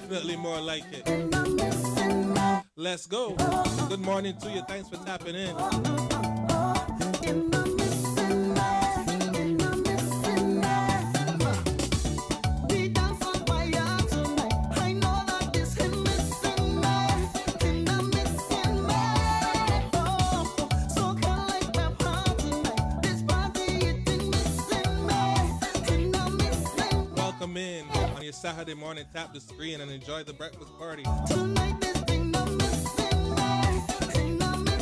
definitely more like it. Let's go. Good morning to you. Thanks for tapping in. morning, tap the screen and enjoy the breakfast party.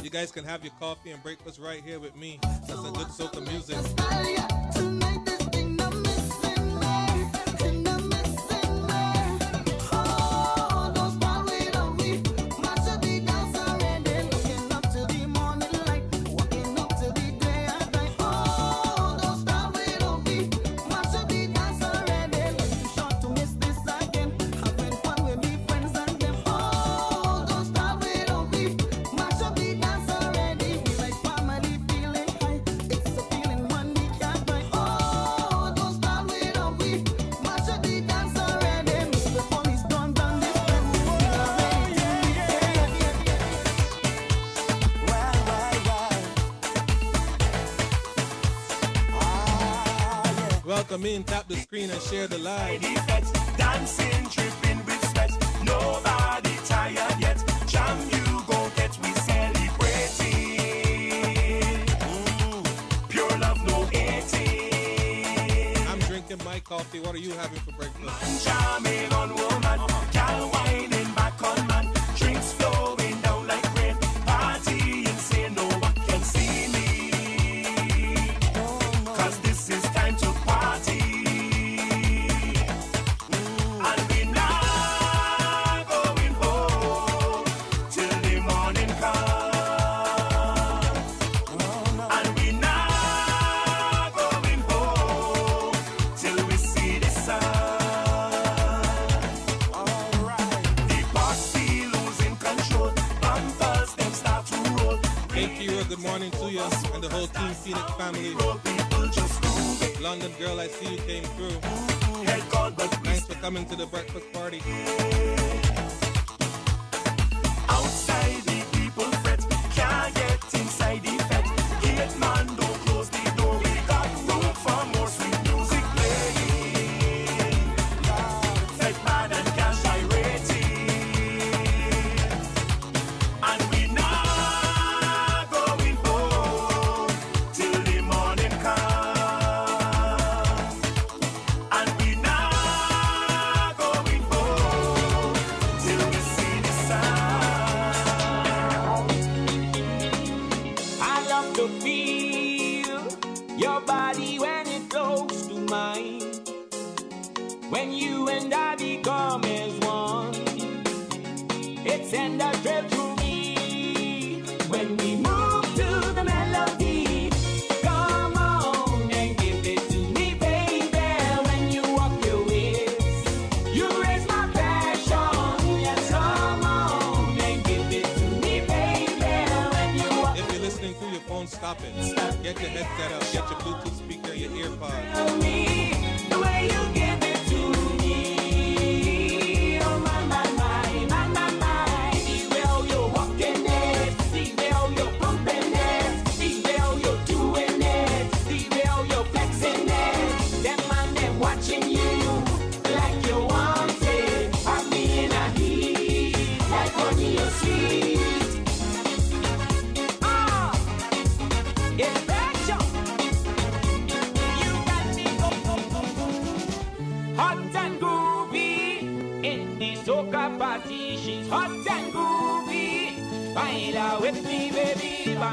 You guys can have your coffee and breakfast right here with me. That's a good soca music. Come in, tap the screen and share the live. Dancing, tripping with sweat. Nobody tired yet. Jam you go get, we celebrating. Ooh, pure love, no hating. I'm drinking my coffee. What are you having for breakfast? Man jamming on woman, gal whining back on man. morning to you and the whole Team Phoenix family. London girl, I see you came through. Thanks for coming to the breakfast party. phone, stop it. Get your headset up, get your Bluetooth speaker, your earpods.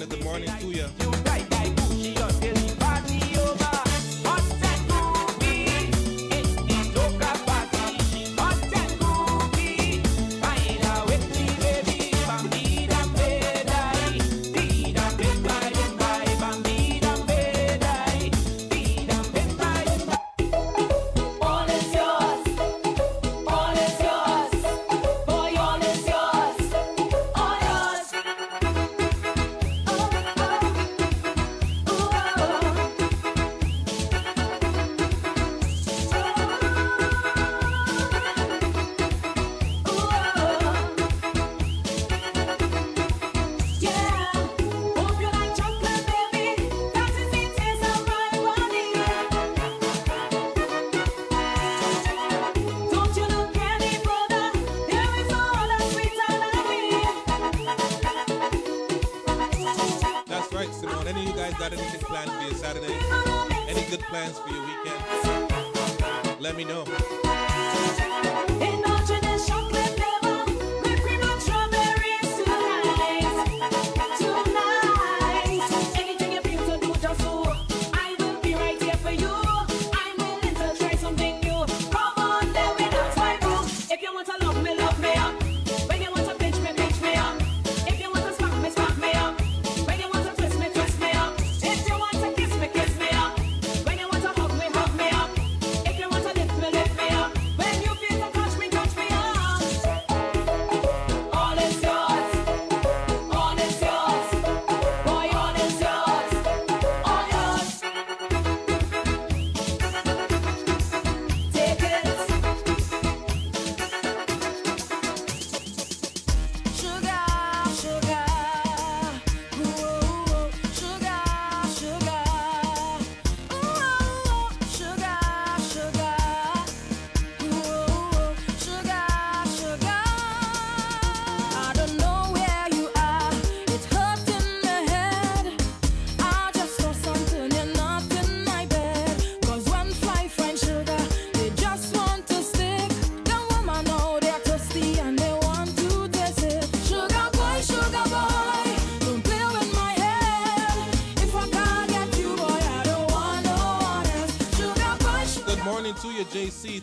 Joanna, the morning Let me know.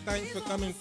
Thanks for coming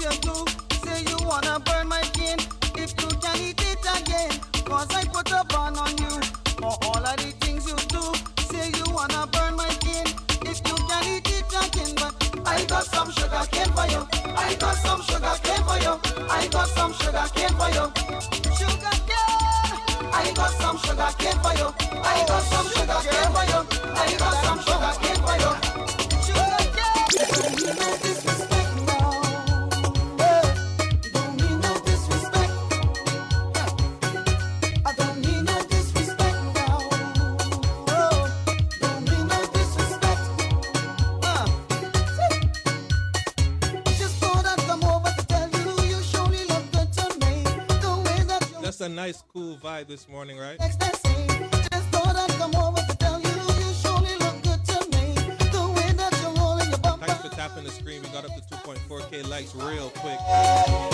Yeah. this morning, right? Thanks for tapping the screen. We got up to 2.4K likes real quick.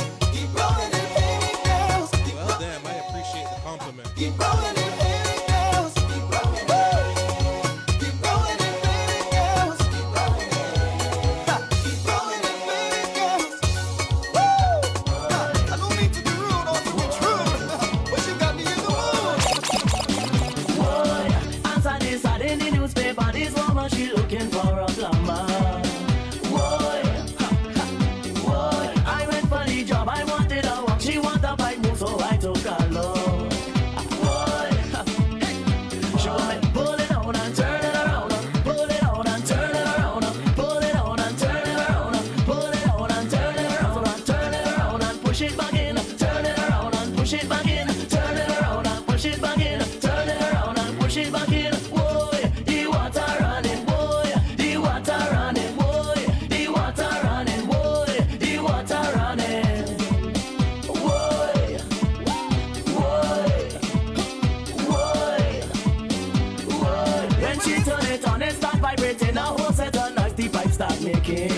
stop making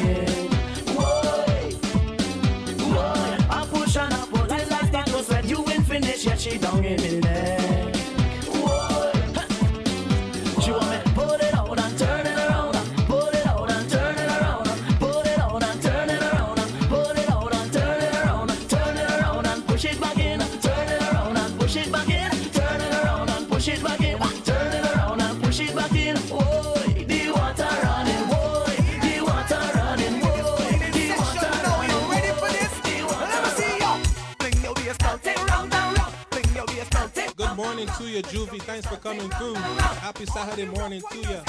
you, Juvie. Thanks for coming through. Happy Saturday morning to you.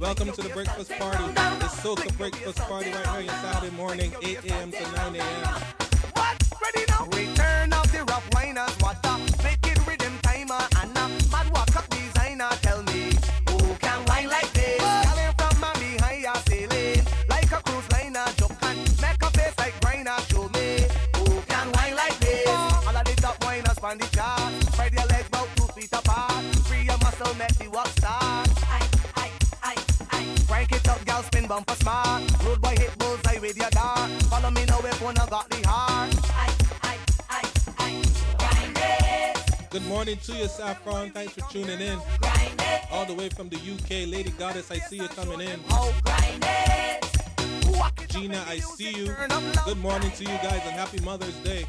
Welcome to the breakfast party. The Soca breakfast party right here, on Saturday morning, 8 a.m. to 9 a.m. What? Ready now? Return of the rough. to your Saffron. Thanks for tuning in. All the way from the UK, Lady Goddess, I see you coming in. Gina, I see you. Good morning to you guys and happy Mother's Day.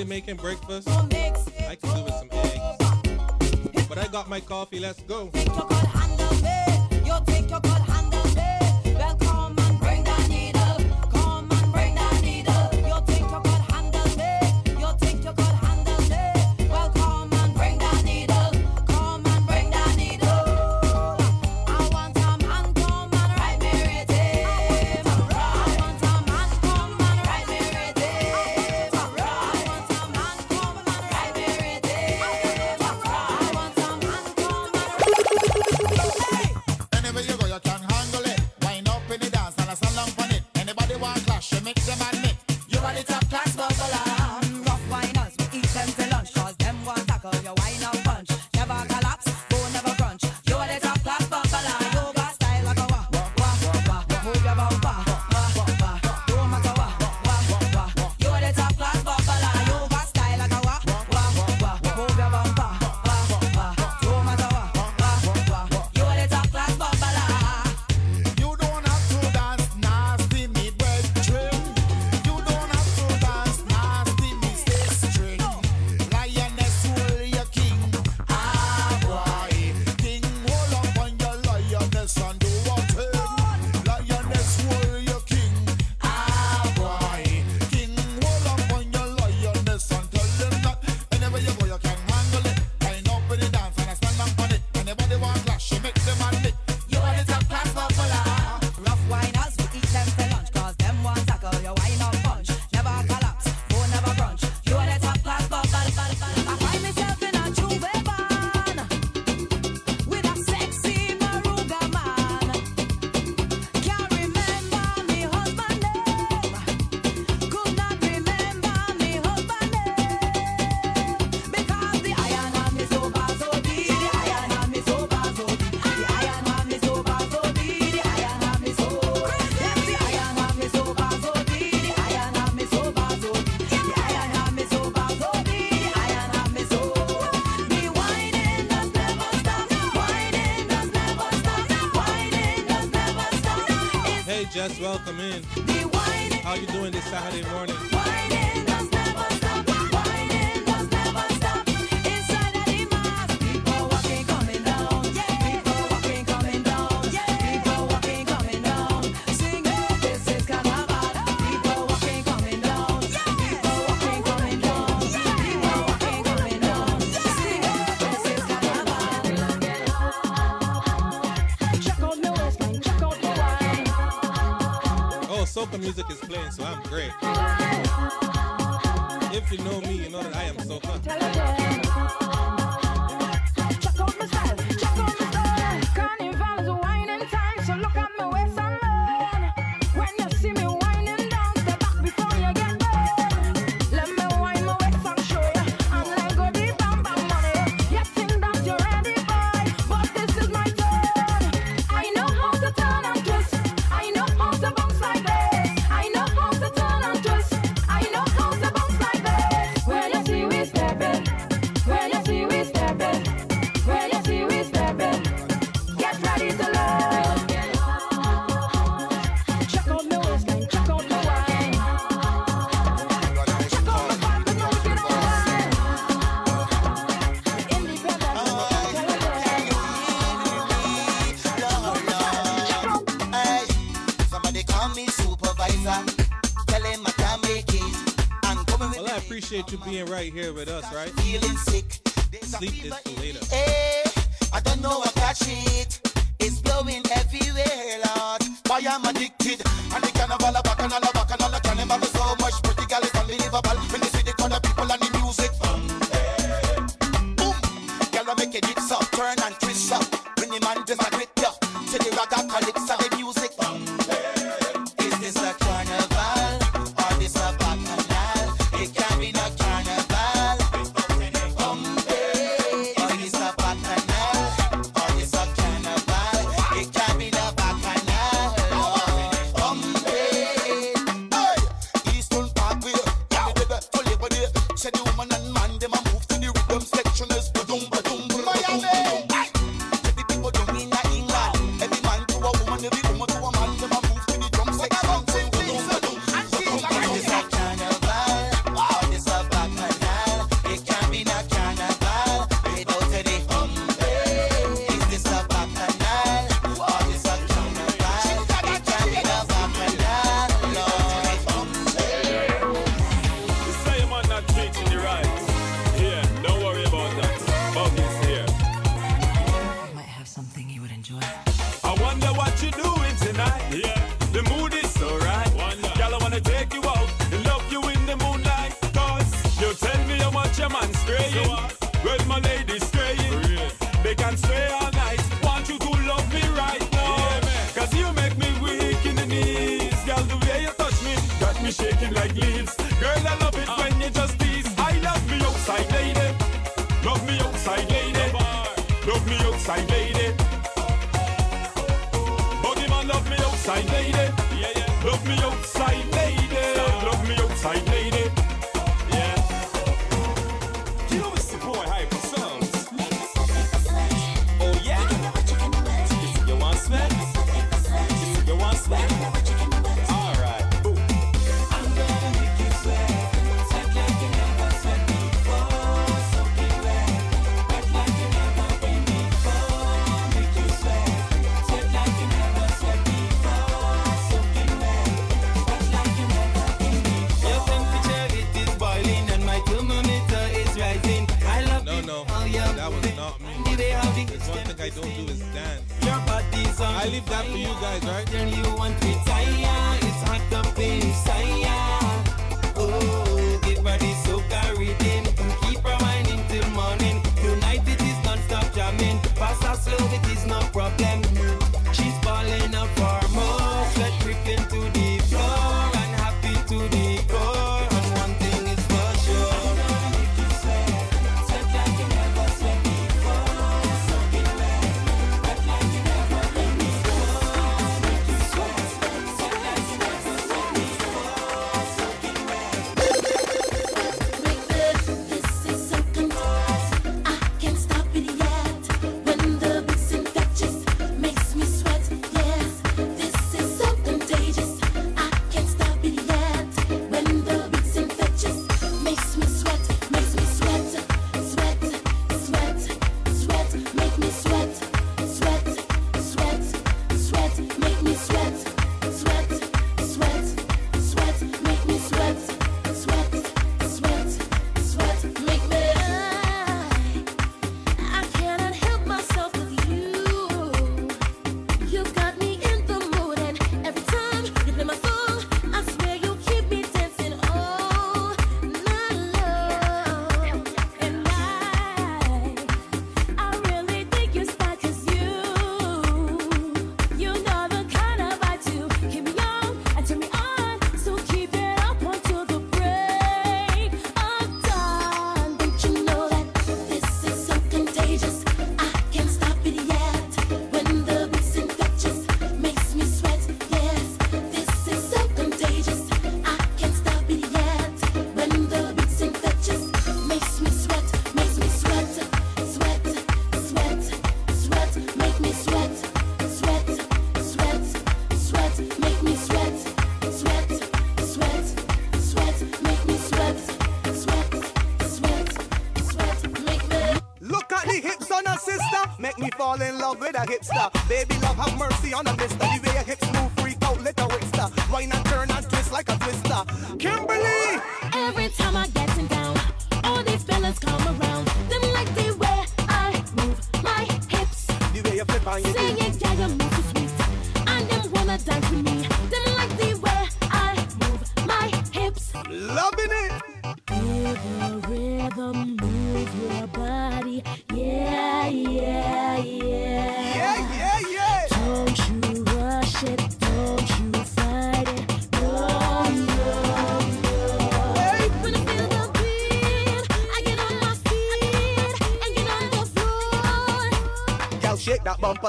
somebody making breakfast. I can do with some eggs. But I got my coffee, let's go. playing, so I'm great. shit is blowing everywhere, Lord. Why I'm addicted, and the carnival of and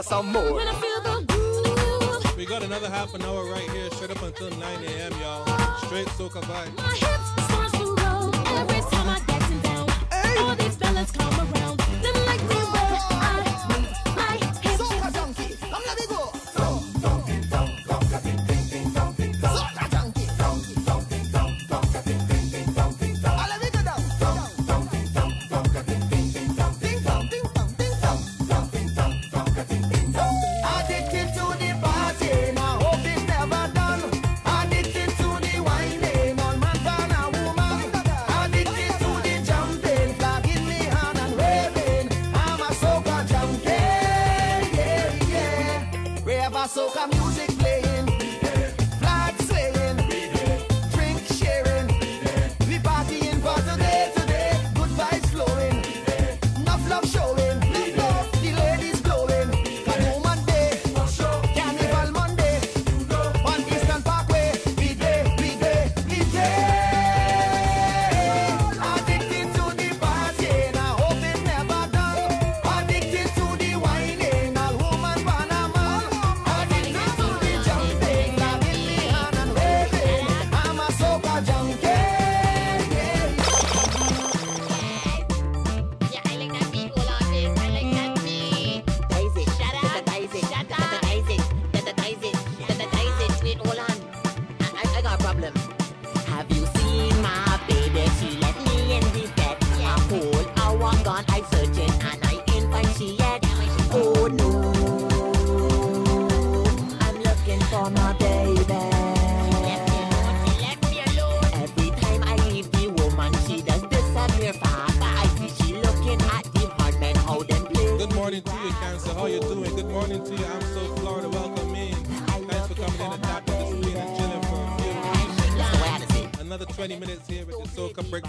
for some more. We got another half an hour right here, straight up until 9 a.m., y'all. Straight soca vibe.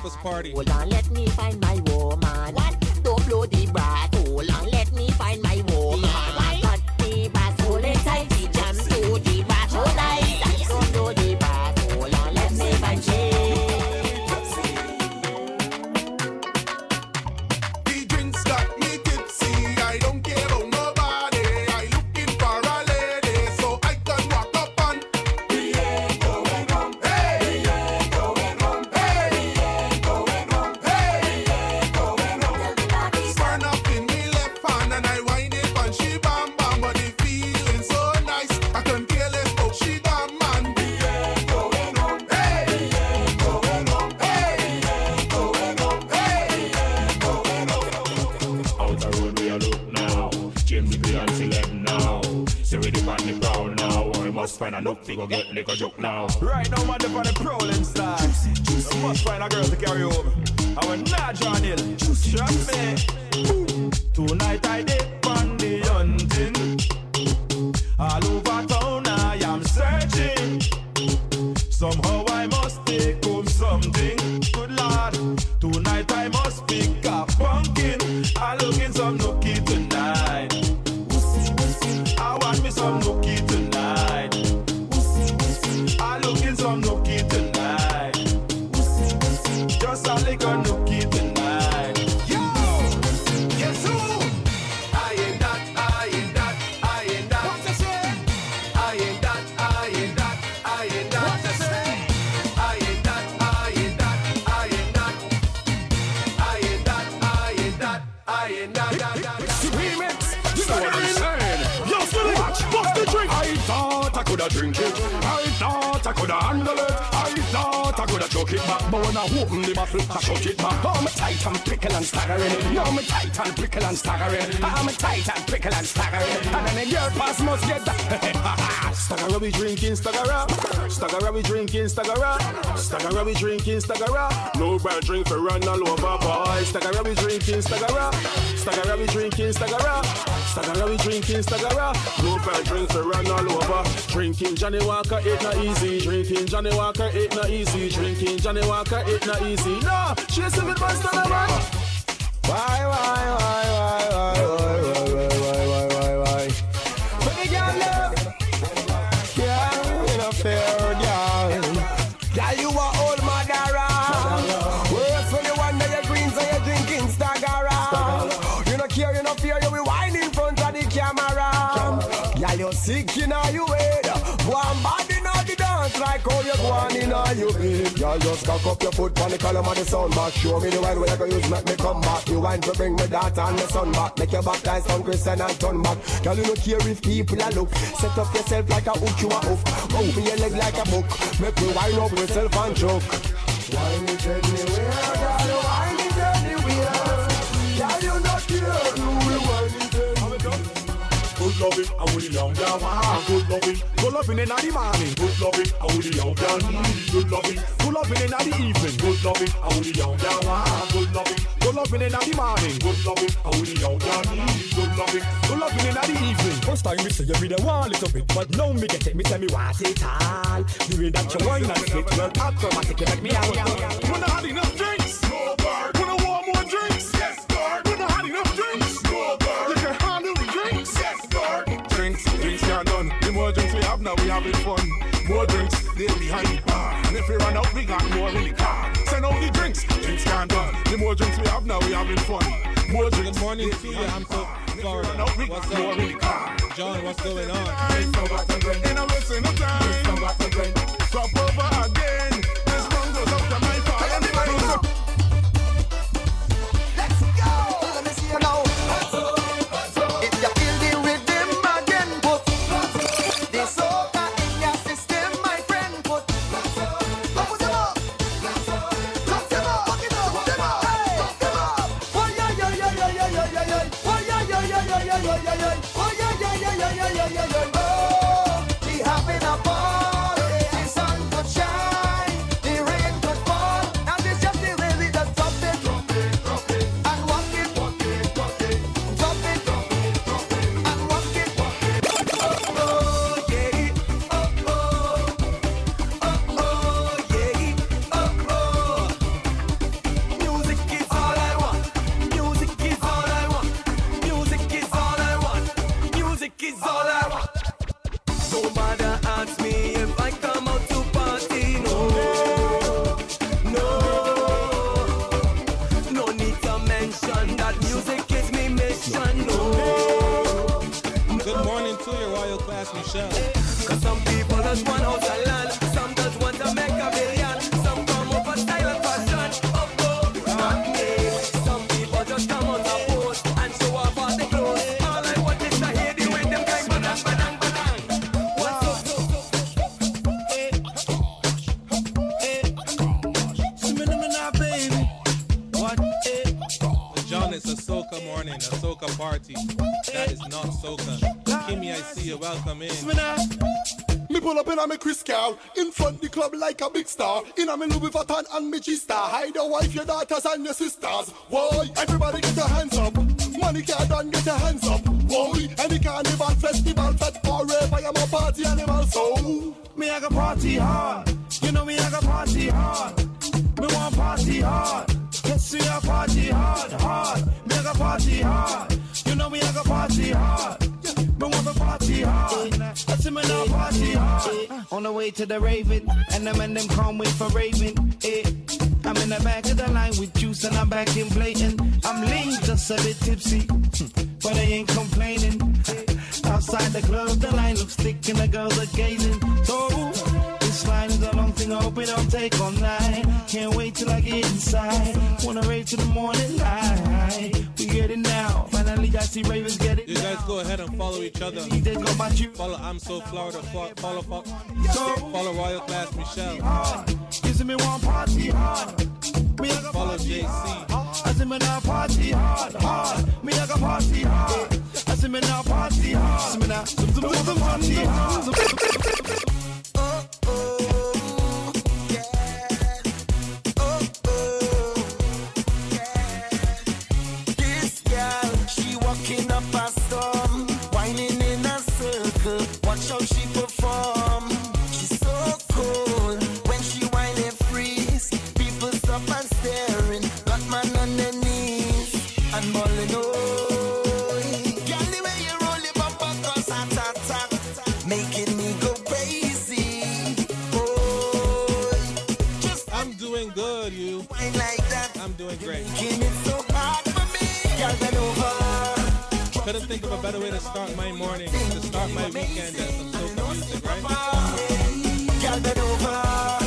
campus party. Hold on, let make a joke now. Right now, man, dip on the prowling side. Juicy. I must find a girl to carry over. I will not draw nil. Trust me. Tonight I did. Me tight and prickle and staggering. Ah, me tight and prickle and staggering. And then the girl pass must get that. Stagger we drinking, stagger Stagger we drinking, stagger Stagger we drinking, stagger No bad drink for run all over, boy. Stagger we drinking, stagger Stagger we drinking, stagger Stagger we drinking, stagger No bad drink for run all over. Drinking Johnnie Walker, it not easy. Drinking Johnnie Walker, it not easy. Drinking Johnnie Walker, it not easy. No, she's a bit the man. Why, why, why, like how on in all you bed. Girl, just cock up your foot on the column of the sound back. Show me the wine where you go use, make me come back. You wine to bring me daughter and my son back. Make your baptize from Christian and turn back. Girl, you no care if people a look. Set up yourself like a hook, you a hook. Open your leg like a book. Make me wine up yourself and choke. Wine it anywhere, girl, wine it anywhere. Girl, you not care, you will wine it Good loving, I will young down. Good loving, good loving in the morning. Good loving, I will young down. Good loving, good loving in the evening. Good loving, I will young down. Good loving, good loving in the morning. Good loving, I will young down. Good loving, good loving in the evening. First time me say you be the one little bit, but now me get it. Me say me want it all. The way that you wine and spit, well, acrobatic, you make me out. When I had enough drinks, drinks we have now, we having fun. More drinks, they behind the bar. And if we run out, we got more in the car. Send out the drinks, drinks can't done. The more drinks we have now, we having fun. More drinks. Good morning to you. I'm so Florida. What's More in the up? car. John, what's going on? In a listen of time. Drop over again. Michelle. cause some people just want out of land. In a me Chris car In front the club like a big star In a me Louis Vuitton and me G-Star Hide your wife, your daughters and your sisters Why? Everybody get your hands up Money can't done, get your hands up Why? Any carnival, festival, fete Forever, I'm a party animal So Me I go party hard. You know me I go party hard. Me want party hard. Yes, me a party hard, hard. Me I party hard. You know me I go party hard. Me want to party hard. I see me now party hard. On the way to the Raven, and them and them can't wait for Raven. Eh. I'm in the back of the line with juice and I'm back in blatant. I'm lean, just a bit tipsy, but I ain't complaining. Outside the club, the line looks thick and the girls are gazing. So line is a long thing, I hope it don't take all night. Can't wait till I get inside. Wanna rave to the morning light. We get it now. Finally, I see ravers get it You guys go ahead and follow each other. Follow I'm So Florida. Fo- Follow follow, follow Royal Class Michelle. Kissing me one party hard. Me I go Follow party JC. hard. I say me now party hard, hard. Me I go party hard. I say me now party hard. Me now party hard. And bawling. Oh, girl, the way you roll it bumper cause heart attack, making me go crazy. Oh, just I'm doing good, you. like that. I'm doing great. Making it so hard for me. Girl, bend over. Couldn't think of a better way to start my morning, to start my weekend some soca music, right? Girl, bend over.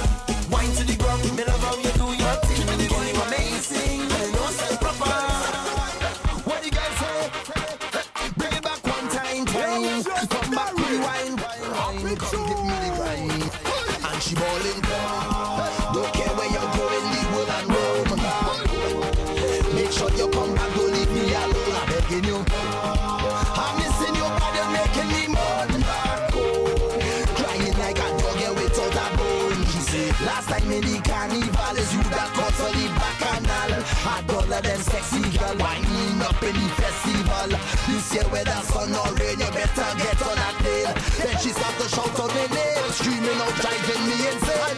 Them sexy girl winding up in the festival. This year whether sun or rain, you better get on that tail. Then she start to shout on my name, screaming out, driving me insane.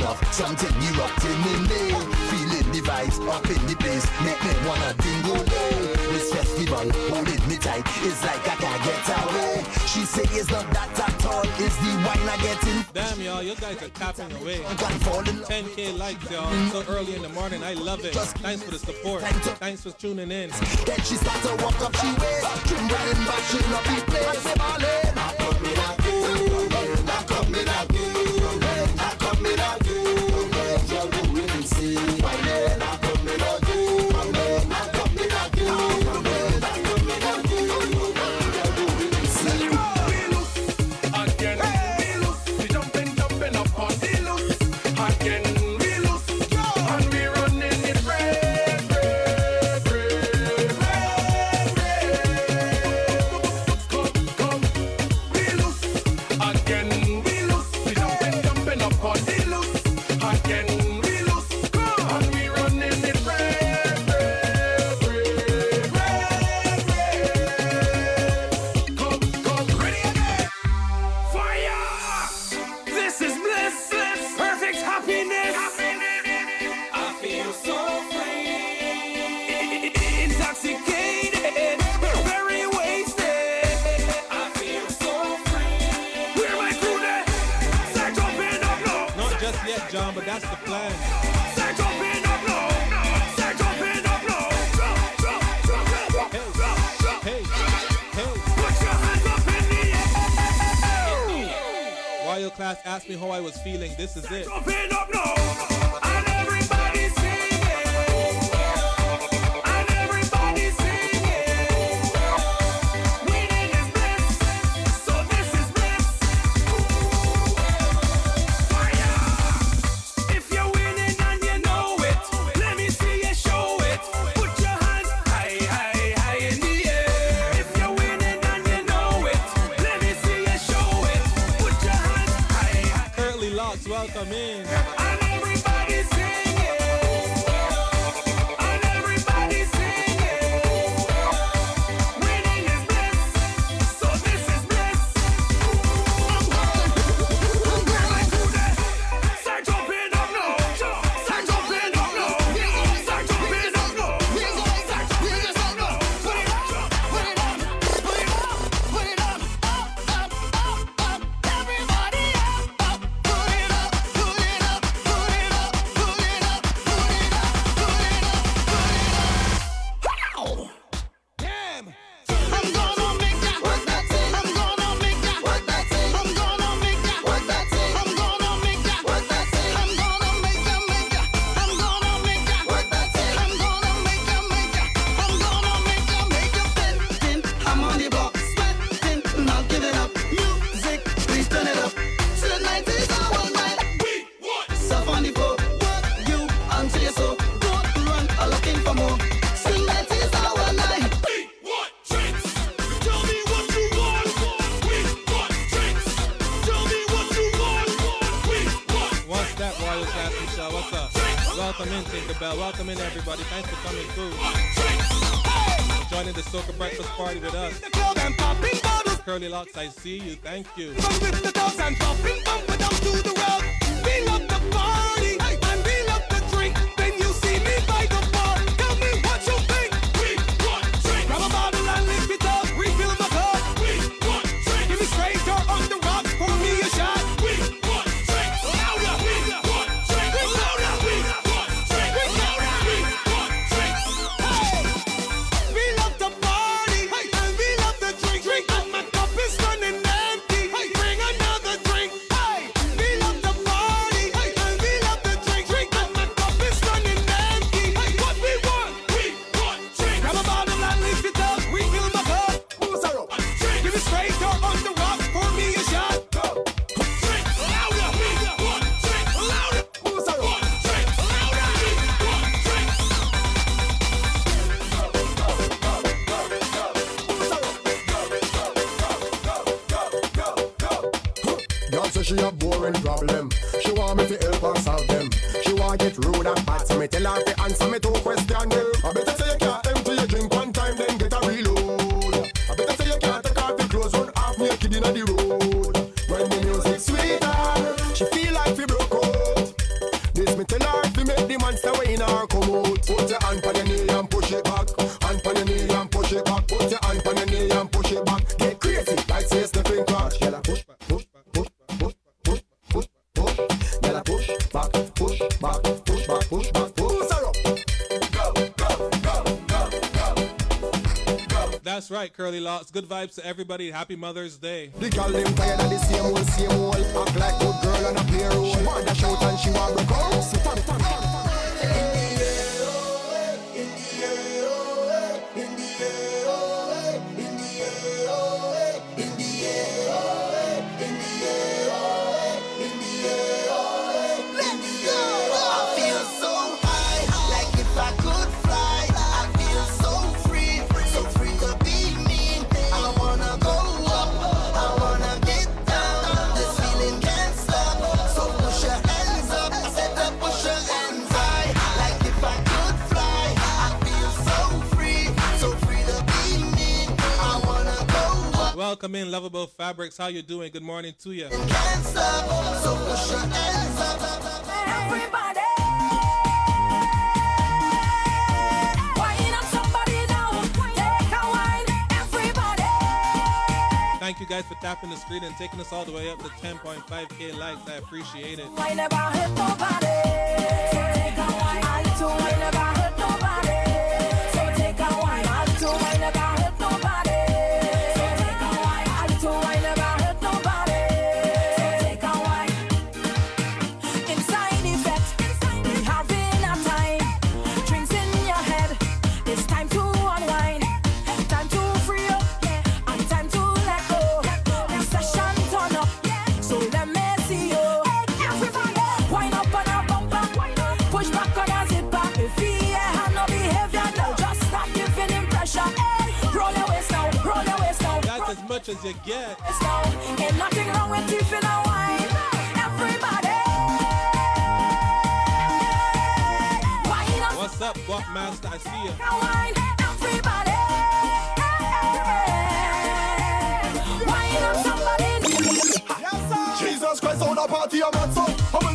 Enough. Something erupting in me. Feeling the vibes up in the place, make me wanna dingo This festival holding me tight, it's like I can't get away. She say it's not that at all, it's the wine I get in. Damn, y'all, you guys are tapping away. 10k likes, y'all. So early in the morning, I love it. Thanks for the support. Thanks for tuning in. Then she start to walk up, she waist, trembling, bashing up the place. I say, Marlene, I come in again, I come in again, I see you. Thank you. her. To make the monster way in her come out. Put your hand on your knee and push it back. right, Curly Locks. Good vibes to everybody. Happy Mother's Day. The girl Welcome in, Lovable Fabrics. How you doing? Good morning to you. Thank you guys for tapping the screen and taking us all the way up to 10.5k likes. I appreciate it. as you get. What's up, Bob Master? I see you. Everybody. Wine up. Jesus Christ on a party, I'm at.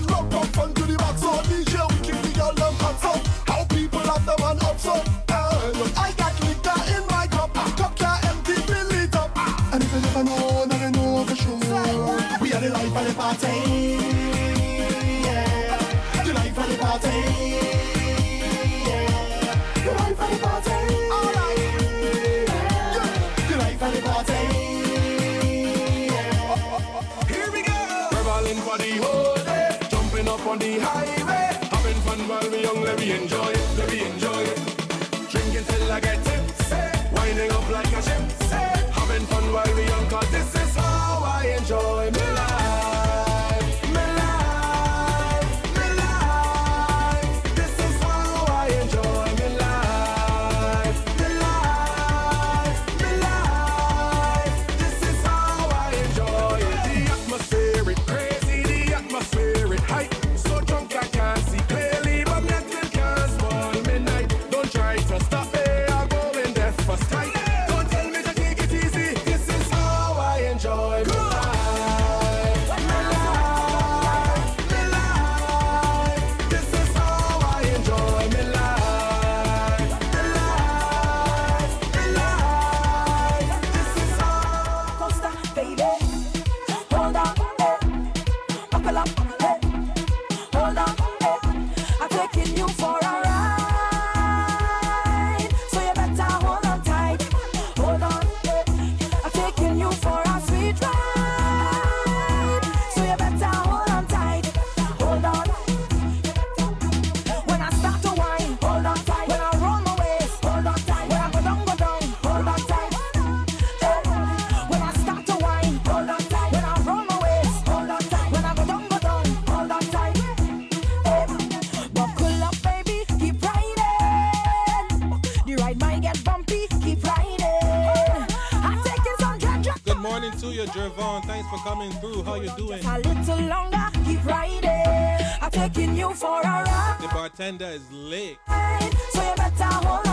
you doing? Just a little longer, keep riding. I'm taking you for a ride. The bartender is late. So you better hold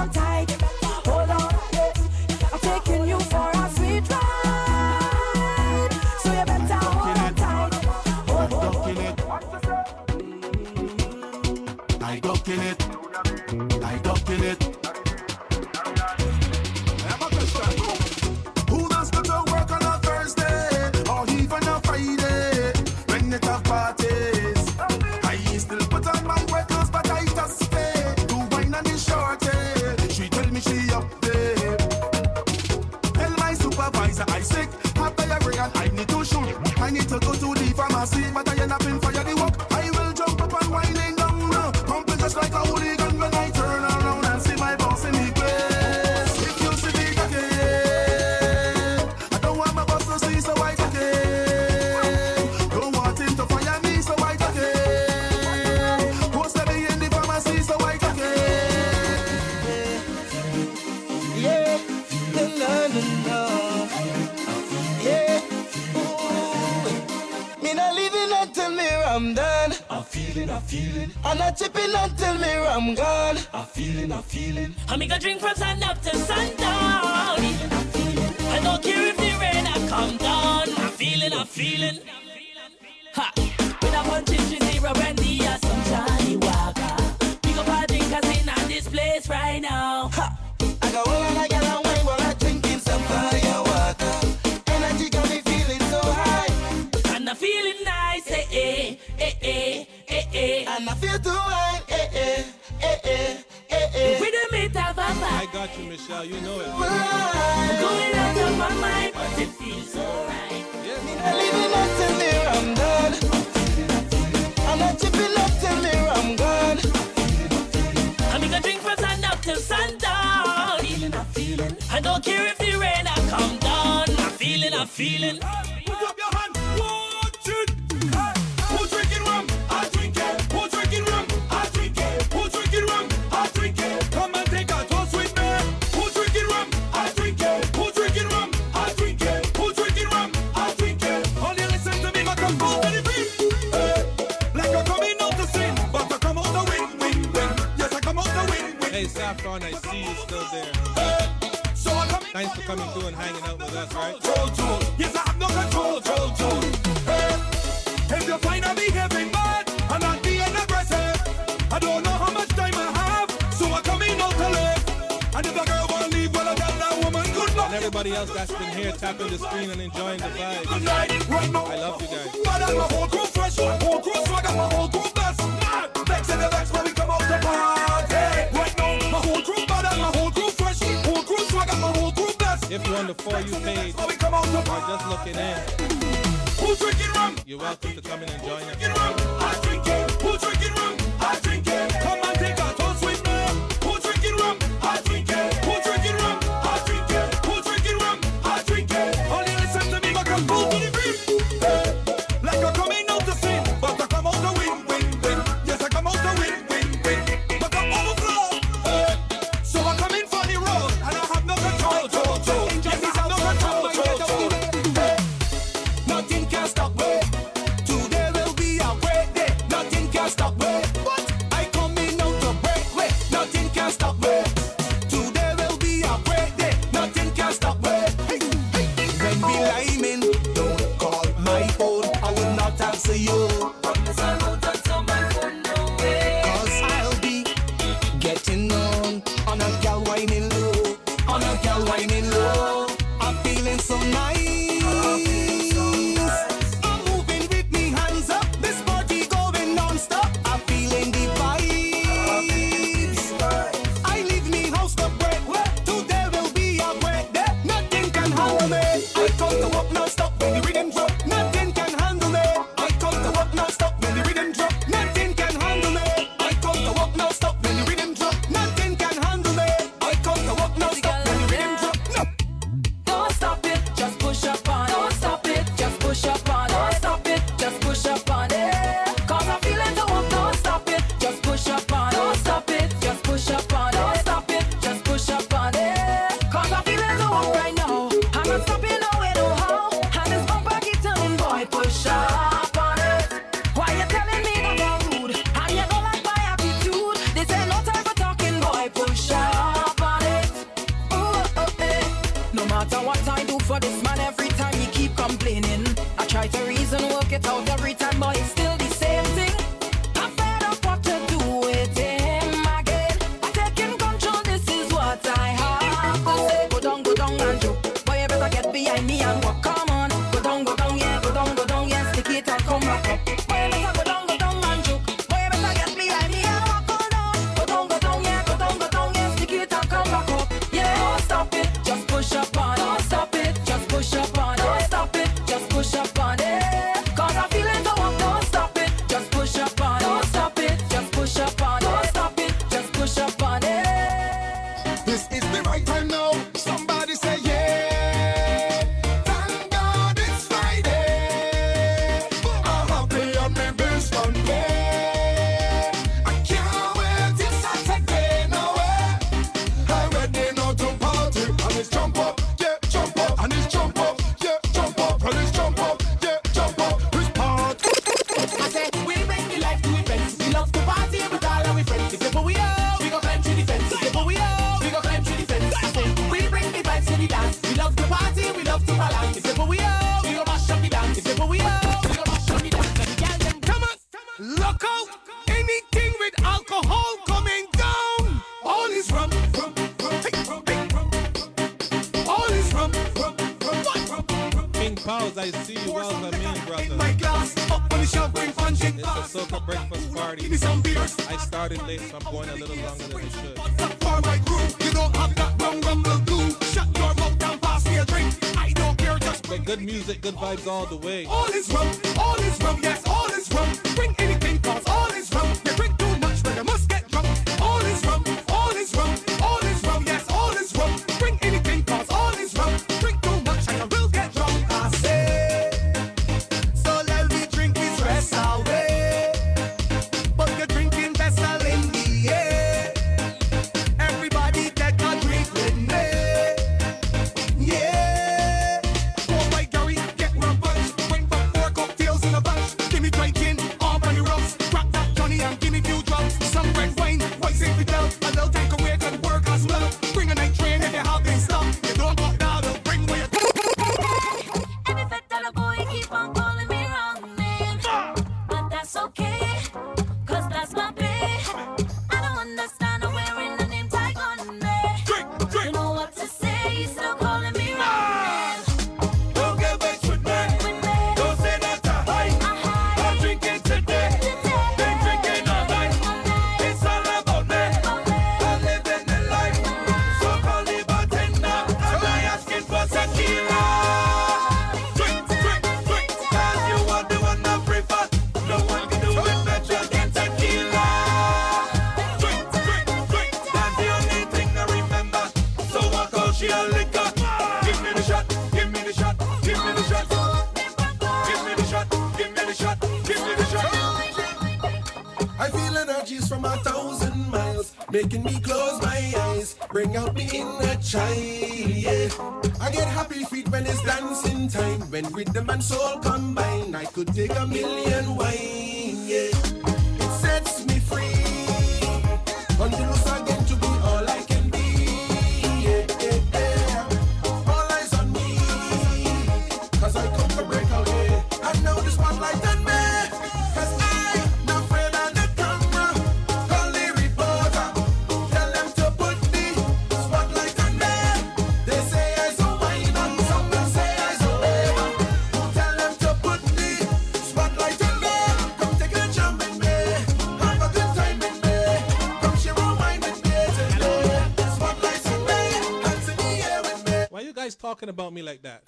got you, Michelle. You know it. I'm going out of my mind, but it feels alright. Yeah. Me not living up till near I'm done. I'm not chipping up till near I'm gone. I'm gonna drink from sun up till sundown. I'm feeling, I'm feeling. I don't care if the rain I come down. I'm feeling, I'm feeling. enjoying the vibe. time to you. making me close my eyes. Bring out me inner child, yeah. I get happy feet when it's dancing time. When rhythm and soul combine, I could take a million wine, yeah. about me like that.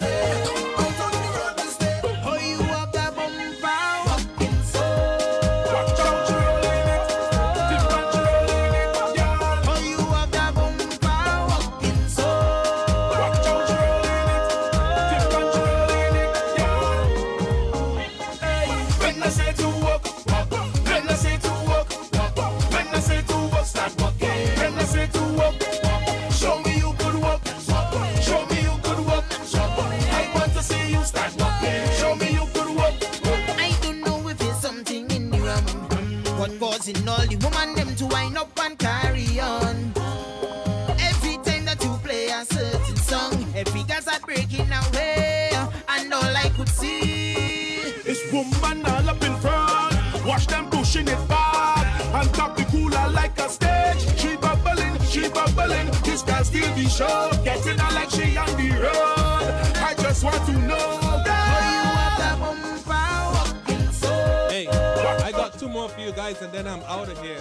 more for you guys and then I'm out of here.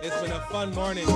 It's been a fun morning.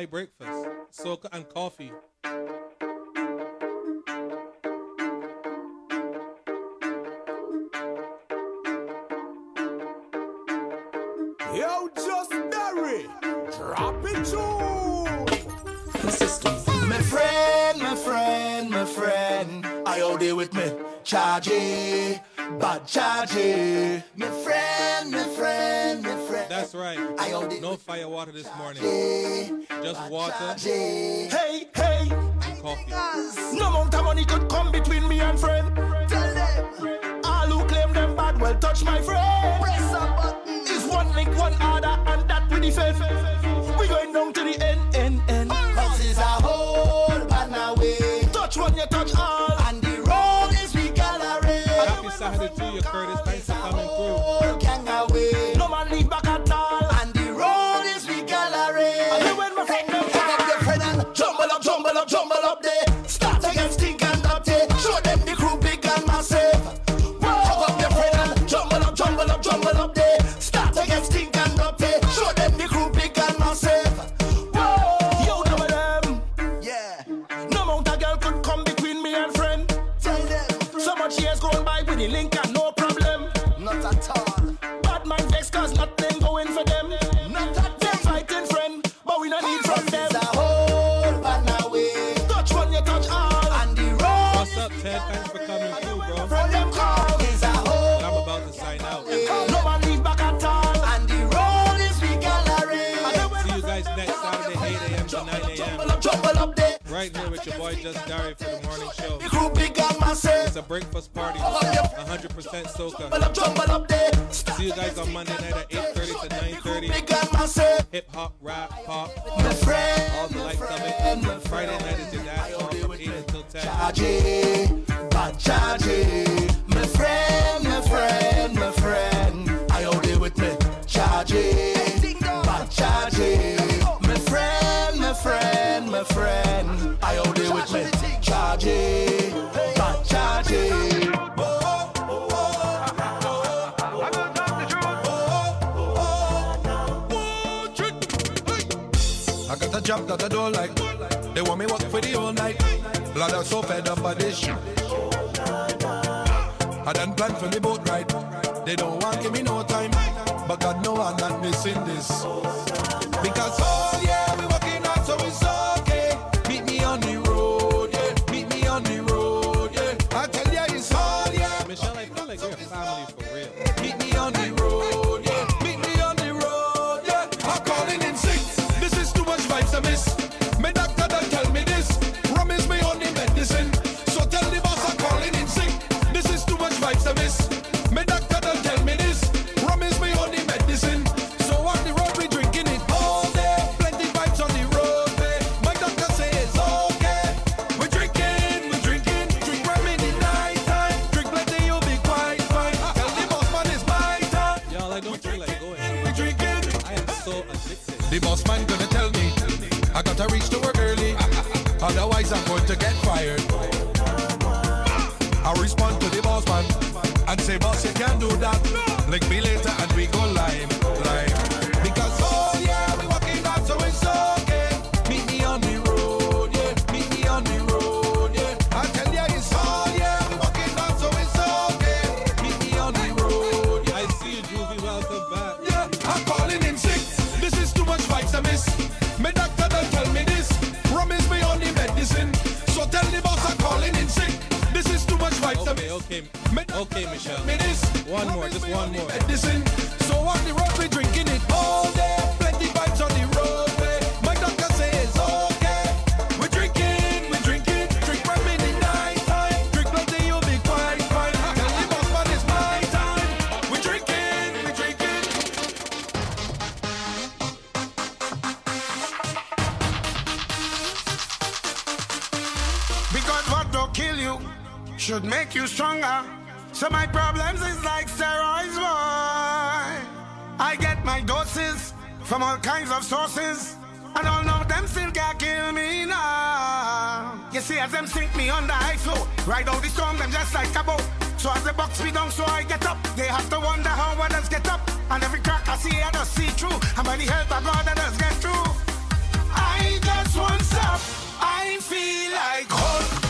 my breakfast. So and coffee. Yo, just Darii, drop it tune. My friend, my friend, my friend, with me, charge, bad. My friend, my friend, my friend. That's right. No fire water this morning. Just water. Hey, hey. And coffee. No amount of money could come between me and friend. Tell them. All who claim them bad, well, touch my friend. Press a button. It's one link, one order, and that we defend. We going down to the end, end, end. Cause it's a whole pan away. Touch one, you touch all. And the road is we gallery. Happy Saturday to you, Curtis. 100% soca. See you guys on Monday night at 8.30 to 9.30. Hip hop, rap, pop, all the lights coming it. Friday night is your dad from 8 until 10. that I don't like. They want me work for the whole night. Blood are so fed up by this shit. I done planned for the boat ride. They don't want give me no time. But God know I'm not missing this. Because oh yeah, And all now them still can kill me now. You see, as them sink me under ice flow, ride out the storm, them just like a boat. So as they box me down, so I get up. They have to wonder how others get up. And every crack I see, I just see through. And by the help of God, I just get through. I just want up. I feel like hope.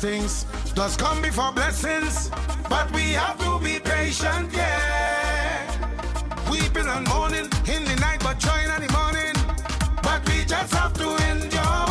things does come before blessings, but we have to be patient, yeah. Weeping and mourning in the night, but joy in the morning. But we just have to endure.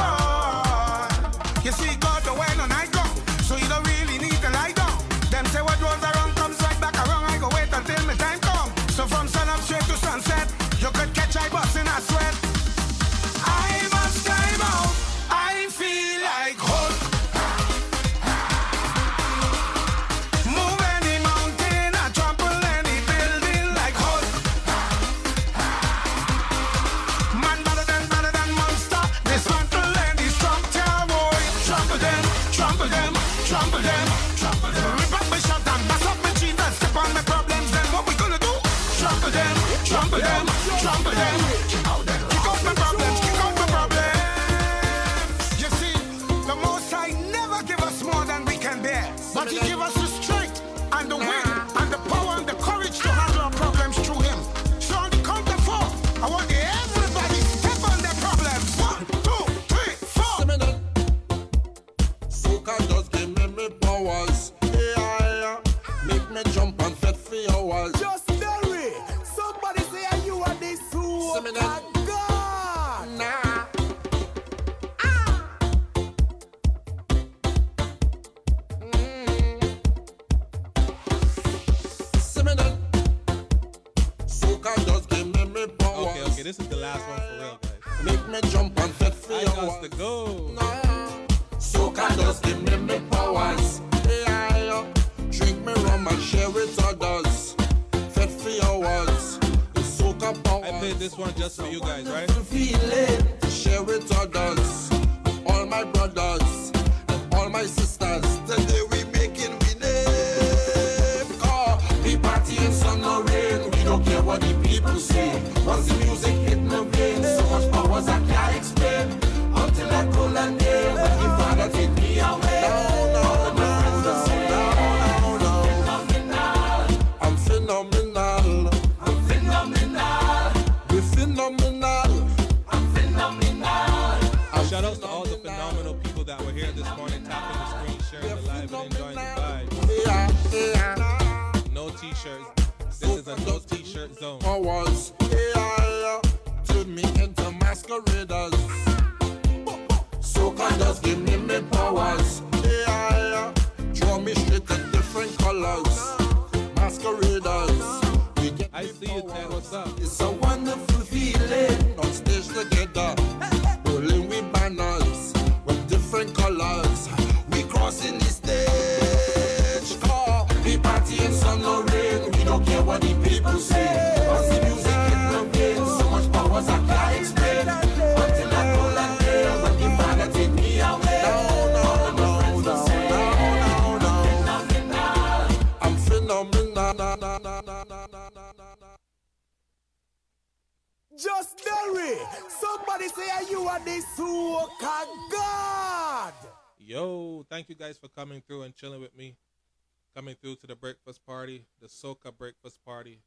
coming through to the breakfast party, the Soca breakfast party.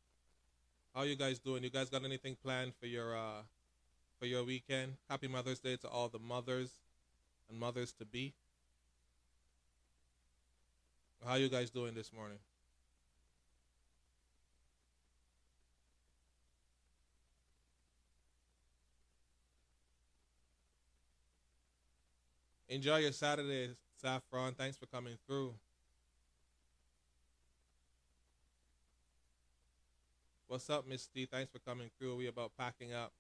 How you guys doing? You guys got anything planned for your uh for your weekend? Happy Mother's Day to all the mothers and mothers to be. How you guys doing this morning? Enjoy your Saturday, Saffron. Thanks for coming through. What's up, Miss T? Thanks for coming through. We about packing up.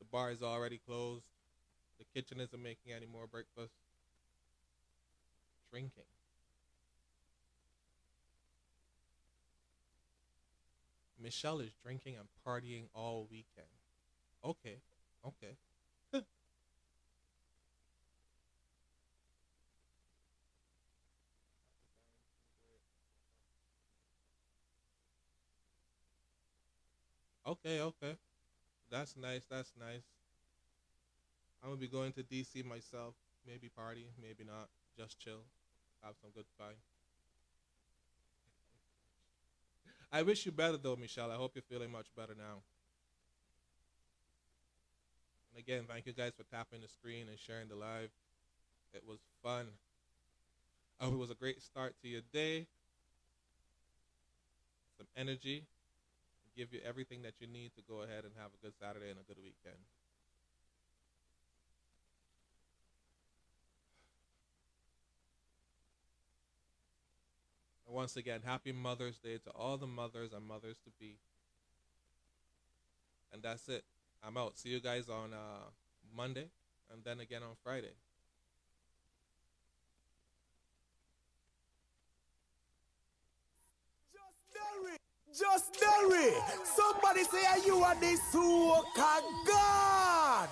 The bar is already closed. The kitchen isn't making any more breakfast. Drinking. Michelle is drinking and partying all weekend. Okay, okay. Okay, okay. That's nice. That's nice. I'm gonna be going to DC myself. Maybe party, maybe not. Just chill, have some good time. I wish you better though, Michelle. I hope you're feeling much better now. And again, thank you guys for tapping the screen and sharing the live. It was fun. I hope it was a great start to your day. Some energy give you everything that you need to go ahead and have a good Saturday and a good weekend. And once again, happy Mother's Day to all the mothers and mothers to be. And that's it. I'm out. See you guys on uh, Monday and then again on Friday. Just Darii. Somebody say, you are the soca God?